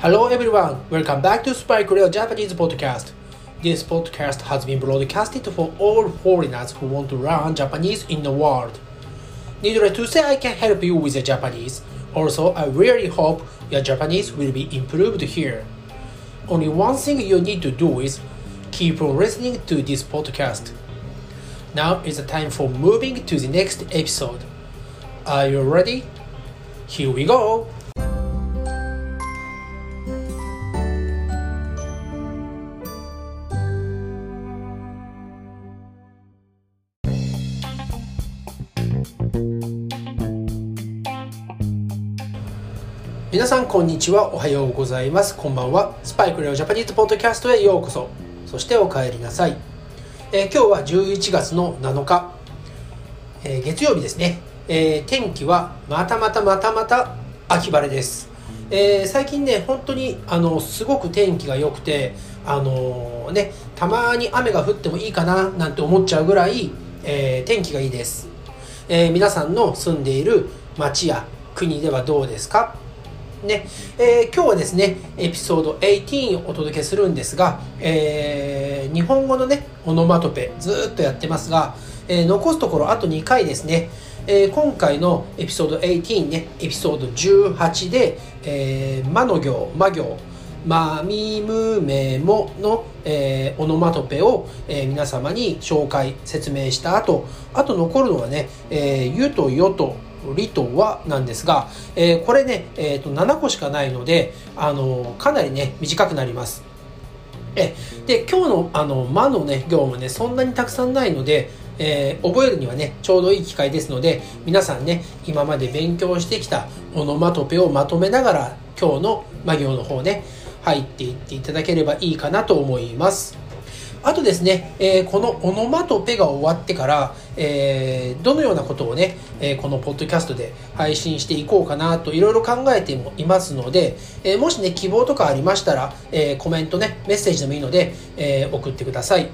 Hello everyone, welcome back to Spike Real Japanese Podcast. This podcast has been broadcasted for all foreigners who want to learn Japanese in the world. Needless to say, I can help you with the Japanese. Also, I really hope your Japanese will be improved here. Only one thing you need to do is keep on listening to this podcast. Now the time for moving to the next episode. Are you ready? Here we go! 皆さんこんにちはおはようございますこんばんはスパイクレオジャパニーズポッドキャストへようこそそしてお帰りなさい、えー、今日は11月の7日、えー、月曜日ですね、えー、天気はまたまたまたまた秋晴れです、え最近ね本当にあのすごく天気が良くてあのねたまに雨が降ってもいいかななんて思っちゃうぐらい、え天気がいいです、え皆さんの住んでいる町や国ではどうですか？ね、え、今日はですね、エピソード18をお届けするんですが、え、日本語のね、オノマトペずっとやってますが、え、残すところあと2回ですね、えー、今回のエピソード18ね、エピソード18で、えー、魔の行、魔行、まみむめもの、えー、オノマトペを、えー、皆様に紹介、説明した後、あと残るのはね、えー、ゆとよとリとはなんですが、えー、これね、えー、と7個しかないので、あのかなりね短くなります。えで今日のあの魔のね行もねそんなにたくさんないので、えー、覚えるにはねちょうどいい機会ですので皆さんね今まで勉強してきたオノマトペをまとめながら今日の魔行の方ね入っていっていただければいいかなと思います。あとですね、えー、このオノマトペが終わってから、えー、どのようなことをね、えー、このポッドキャストで配信していこうかなといろいろ考えてもいますので、えもしね、希望とかありましたら、えコメントね、メッセージでもいいので、え送ってください。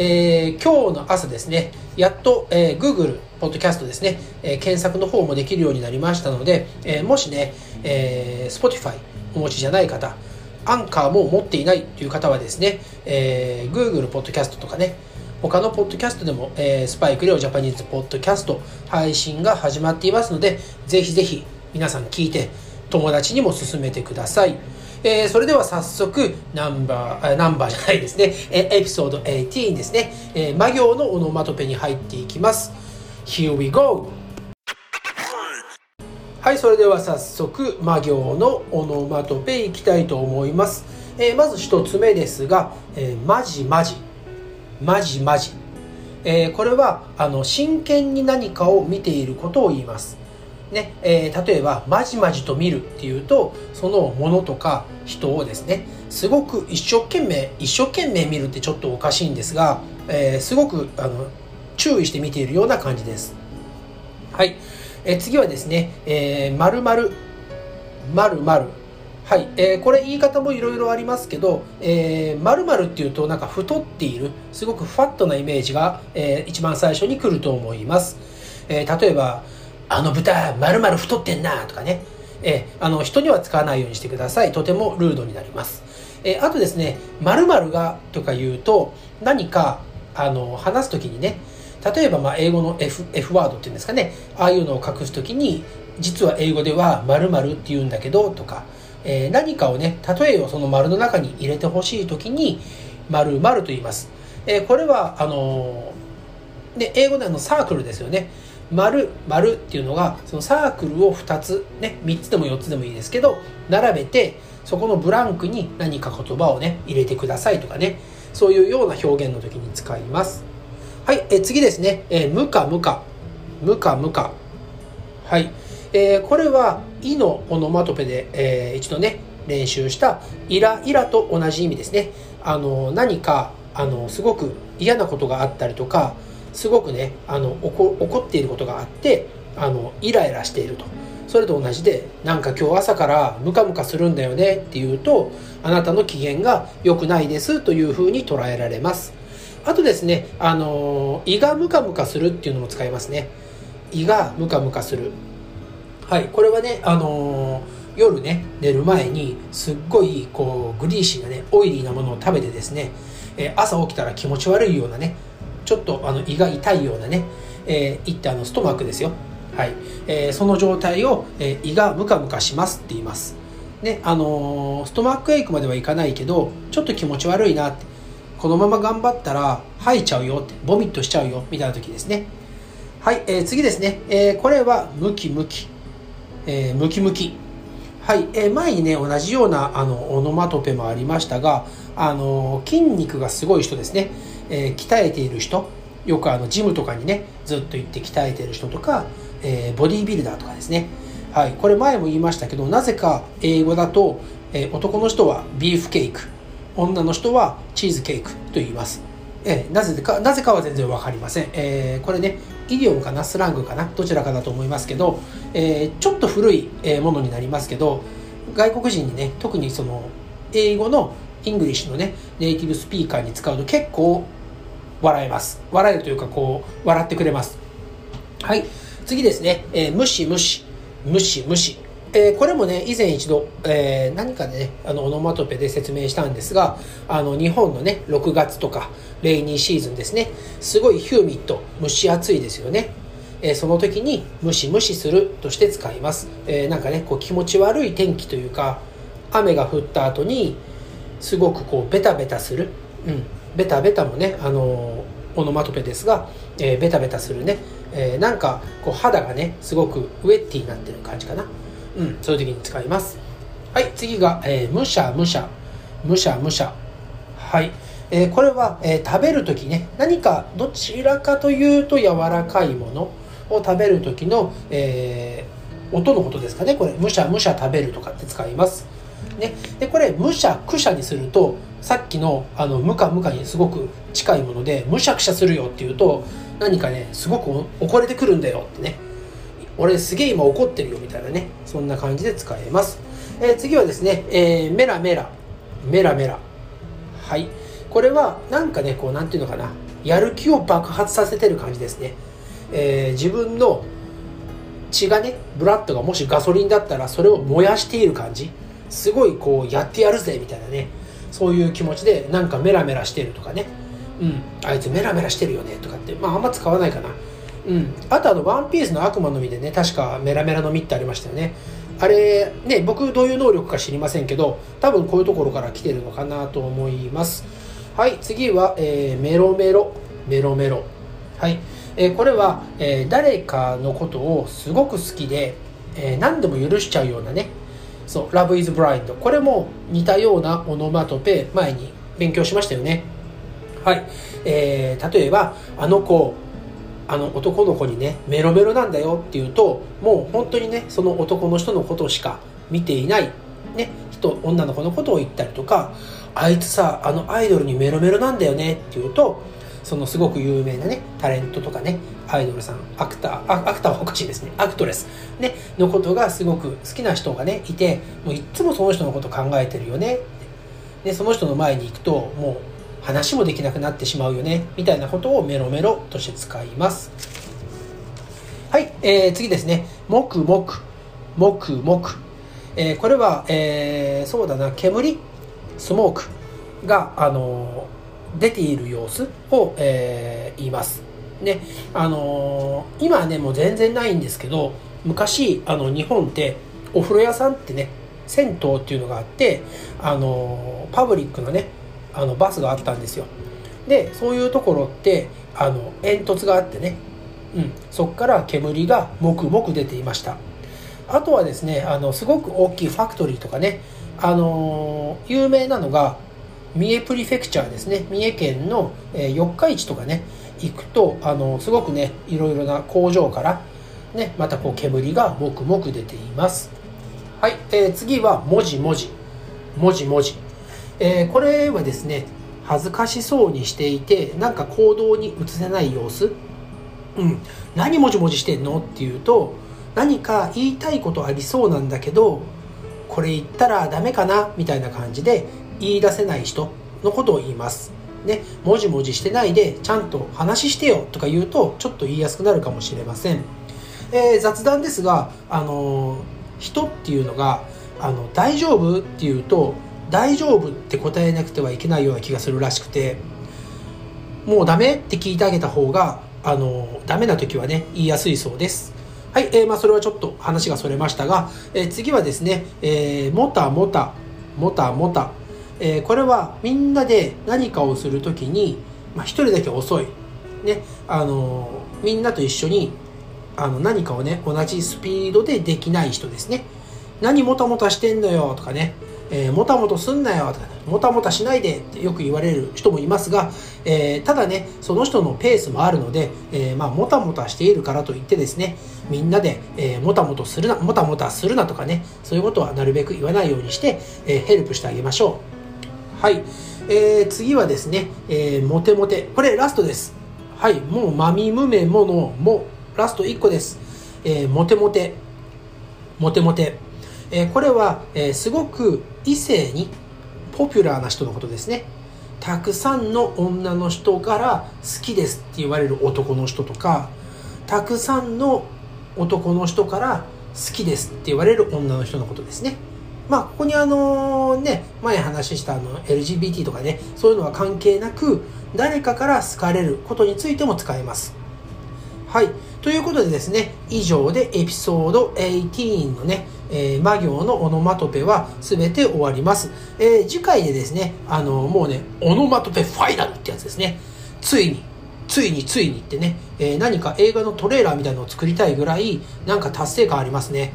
えー、今日の朝ですね、やっと、えー、Google ポッドキャストですね、えー、検索の方もできるようになりましたので、えもしね、え Spotify お持ちじゃない方、アンカーも持っていないという方はですね、えー、Google ポッドキャストとかね、他のポッドキャストでも、えー、スパイクレオジャパニーズポッドキャスト配信が始まっていますので、ぜひぜひ皆さん聞いて友達にも勧めてください。えー、それでは早速ナンバー、ナンバーじゃないですね、えエピソード18ですね、えー、魔行のオノマトペに入っていきます。Here we go! はいそれでは早速魔行のオノマトペいきたいと思います、えー、まず一つ目ですが、えー、マジマジマジマジ、えー、これはあの真剣に何かを見ていることを言います。ねえー、例えば「まじまじと見る」っていうとそのものとか人をですねすごく一生懸命一生懸命見るってちょっとおかしいんですが、えー、すごくあの注意して見ているような感じです。はい。え次はですね、えー、〇〇〇〇はい、えー、これ言い方もいろいろありますけど、えー、〇〇っていうとなんか太っているすごくファットなイメージが、えー、一番最初に来ると思います、えー、例えばあの豚〇〇太ってんなとかね、えー、あの人には使わないようにしてください。とてもルードになります、えー、あとですね〇〇がとか言うと何かあの話す時にね例えばまあ英語の F, F ワードっていうんですかね。ああいうのを隠す時に実は英語では〇〇って言うんだけどとか、えー、何かをね例えをその丸の中に入れてほしい時に〇〇と言います、えー、これはあのー、で英語であのサークルですよね。丸丸っていうのがそのサークルを2つね3つでも4つでもいいですけど並べてそこのブランクに何か言葉をね入れてくださいとかねそういうような表現の時に使いますはい、え次ですね、えー、むかむか、むかむか。はい、えー、これは、いのオノマトペで、えー、一度ね、練習したイライラと同じ意味ですね。あの、何か、あの、すごく嫌なことがあったりとか、すごくね、あの、怒怒っていることがあって、あの、イライラしていると。それと同じで、なんか今日朝からムカムカするんだよねっていうと、あなたの機嫌が良くないですというふうに捉えられます。あとですね、あの胃がムカムカするっていうのも使いますね。胃がムカムカする。はいこれはねあの、夜ね寝る前にすっごいこうグリーシーなねオイリーなものを食べてですね、朝起きたら気持ち悪いようなねちょっとあの胃が痛いようなね、えー、いったあのストマークですよ。はい、えー、その状態を、えー、胃がムカムカしますって言います。ねあのー、ストマックエイクまではいかないけどちょっと気持ち悪いなって。このまま頑張ったら吐いちゃうよって。ボミットしちゃうよみたいな時ですね。はい、えー、次ですね、えー、これはムキムキ、えー、ムキムキ。はい、えー、前にね同じようなあのオノマトペもありましたがあの筋肉がすごい人ですね、えー、鍛えている人よくあのジムとかにねずっと行って鍛えてる人とか、えー、ボディービルダーとかですね。はい、これ前も言いましたけどなぜか英語だと、えー、男の人はビーフケーク女の人はチーズケークと言います、えー、なぜかなぜかは全然分かりません、え、これねイディオムかなスラングかなどちらかだと思いますけど、えちょっと古いものになりますけど外国人にね特にその英語の English のねネイティブスピーカーに使うと結構笑えます。笑えるというかこう笑ってくれます。はい。次ですね、えー、無視無視。無視無視。えー、これもね以前一度、えー、何かでねあのオノマトペで説明したんですがあの日本のね6月とかレイニーシーズンですね。すごいヒューミット蒸し暑いですよね、えー、その時にムシムシするとして使います、えー、なんかねこう気持ち悪い天気というか雨が降った後にすごくこうベタベタする、うん、ベタベタもねあのオノマトペですが、えー、ベタベタするねえー、なんかこう肌がねすごくウェッティになってる感じかな。うんそういう時に使います。はい次が、えー、むしゃむしゃむしゃむしゃはい、えー、これは、えー、食べる時ね何かどちらかというと柔らかいものを食べる時の、えー、音のことですかねこれ。むしゃむしゃ食べるとかって使います。ね、でこれむしゃくしゃにするとさっきのあのムカムカにすごく近いものでむしゃくしゃするよっていうと何かねすごく怒れてくるんだよってね。俺すげえ今怒ってるよみたいなねそんな感じで使えます、えー、次はですね、えー、メラメラ。メラメラ。はい。これはなんかねこうなんていうのかな。やる気を爆発させてる感じですね、えー、自分の血がねブラッドがもしガソリンだったらそれを燃やしている感じ。すごいこうやってやるぜみたいなね。そういう気持ちでなんかメラメラしてるとかね。うん。あいつメラメラしてるよねとかってまああんま使わないかな。うん。あとあの「ワンピースの悪魔の実でね確かメラメラの実ってありましたよね。あれね僕どういう能力か知りませんけど多分こういうところから来てるのかなと思います。はい。次は、えー、メロメロ。メロメロ。はい、えー、これは、えー、誰かのことをすごく好きで、えー、何でも許しちゃうようなねそう、Love is Blind。これも似たようなオノマトペ前に勉強しましたよね。はい。えー、例えば、あの子、あの男の子にね、メロメロなんだよっていうと、もう本当にね、その男の人のことしか見ていない、ね、人、女の子のことを言ったりとか、あいつさ、あのアイドルにメロメロなんだよねっていうと、そのすごく有名なねタレントとかねアイドルさんアクターアクターはおかしいですね。アクトレス、ね、のことがすごく好きな人がねいてもういつもその人のこと考えてるよね。でその人の前に行くともう話もできなくなってしまうよね。みたいなことをメロメロとして使います。はい、えー、次ですね。もくもくもくもく、えー、これは、えー、そうだな。煙？スモーク。があのー出ている様子を、えー、言います。ね、あのー、今はね、もう全然ないんですけど、昔、あの、日本ってお風呂屋さんってね、銭湯っていうのがあって、あのー、パブリックのね、あの、バスがあったんですよ。で、そういうところって、あの、煙突があってね、うん、そこから煙がもくもく出ていました。あとはですね、あの、すごく大きいファクトリーとかね、あの、有名なのが、三重プリフェクチャーですね。三重県の、え四日市とかね行くとあのすごくねいろいろな工場からねまたこう煙がもくもく出ています。はい、えー、次は文字文字文字文字、えー、これはですね恥ずかしそうにしていてなんか行動に移せない様子。うん。何文字文字してんの？っていうと何か言いたいことありそうなんだけどこれ言ったらダメかな？みたいな感じで言い出せない人のことを言います。ね、もじもじしてないでちゃんと話してよとか言うとちょっと言いやすくなるかもしれません。えー、雑談ですが、あのー、人っていうのがあの大丈夫っていうと大丈夫って答えなくてはいけないような気がするらしくてもうダメって聞いてあげた方があのダメな時はね言いやすいそうですはい、えー、まあ、それはちょっと話がそれましたが、えー、次はですね、えー、もたもたもたもた、えこれはみんなで何かをする時に、まあ、1人だけ遅い、ねあのみんなと一緒にあの何かをね同じスピードでできない人ですね。何もたもたしてんのよとかね。えー、もたもたすんなよとか、ね、もたもたしないでってよく言われる人もいますが、えー、ただね、その人のペースもあるので、えー、まあ、もたもたしているからといってですね、みんなで、えもたもたするな、もたもたするなとかね、そういうことはなるべく言わないようにして、えヘルプしてあげましょう。はい。え次はですね、えモテモテ。これラストです。はい。もう、まみむめもの、も、ラスト1個です。えモテモテ。モテモテ。えこれは、えすごく異性にポピュラーな人のことですねたくさんの女の人から好きですって言われる男の人とかたくさんの男の人から好きですって言われる女の人のことですねまあここにあのね前話したあの LGBT とかねそういうのは関係なく誰かから好かれることについても使えますはいということでですね以上でエピソード18のねえー、魔行のオノマトペは全て終わります。えー、次回でですね、あのもうね、オノマトペファイナルってやつですね。ついに、ついについにってね、えー、何か映画のトレーラーみたいなのを作りたいぐらい、なんか達成感ありますね。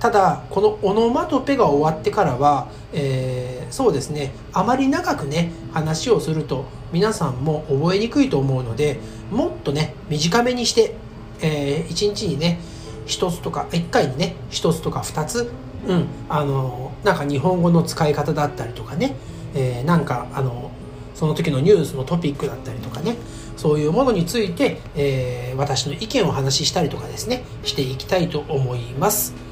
ただ、このオノマトペが終わってからは、えー、そうですね、あまり長くね、話をすると皆さんも覚えにくいと思うので、もっとね、短めにして、えー、1日にね、1つとか1回にね1つとか2つうんあのなんか日本語の使い方だったりとかね、えー、なんかあのその時のニュースのトピックだったりとかねそういうものについて、えー、私の意見をお話ししたりとかですねしていきたいと思います。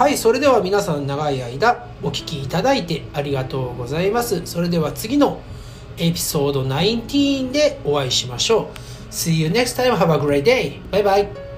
はいそれでは皆さん長い間お聴きいただいてありがとうございますそれでは次のエピソード19でお会いしましょう See you next time. Have a great day. Bye bye.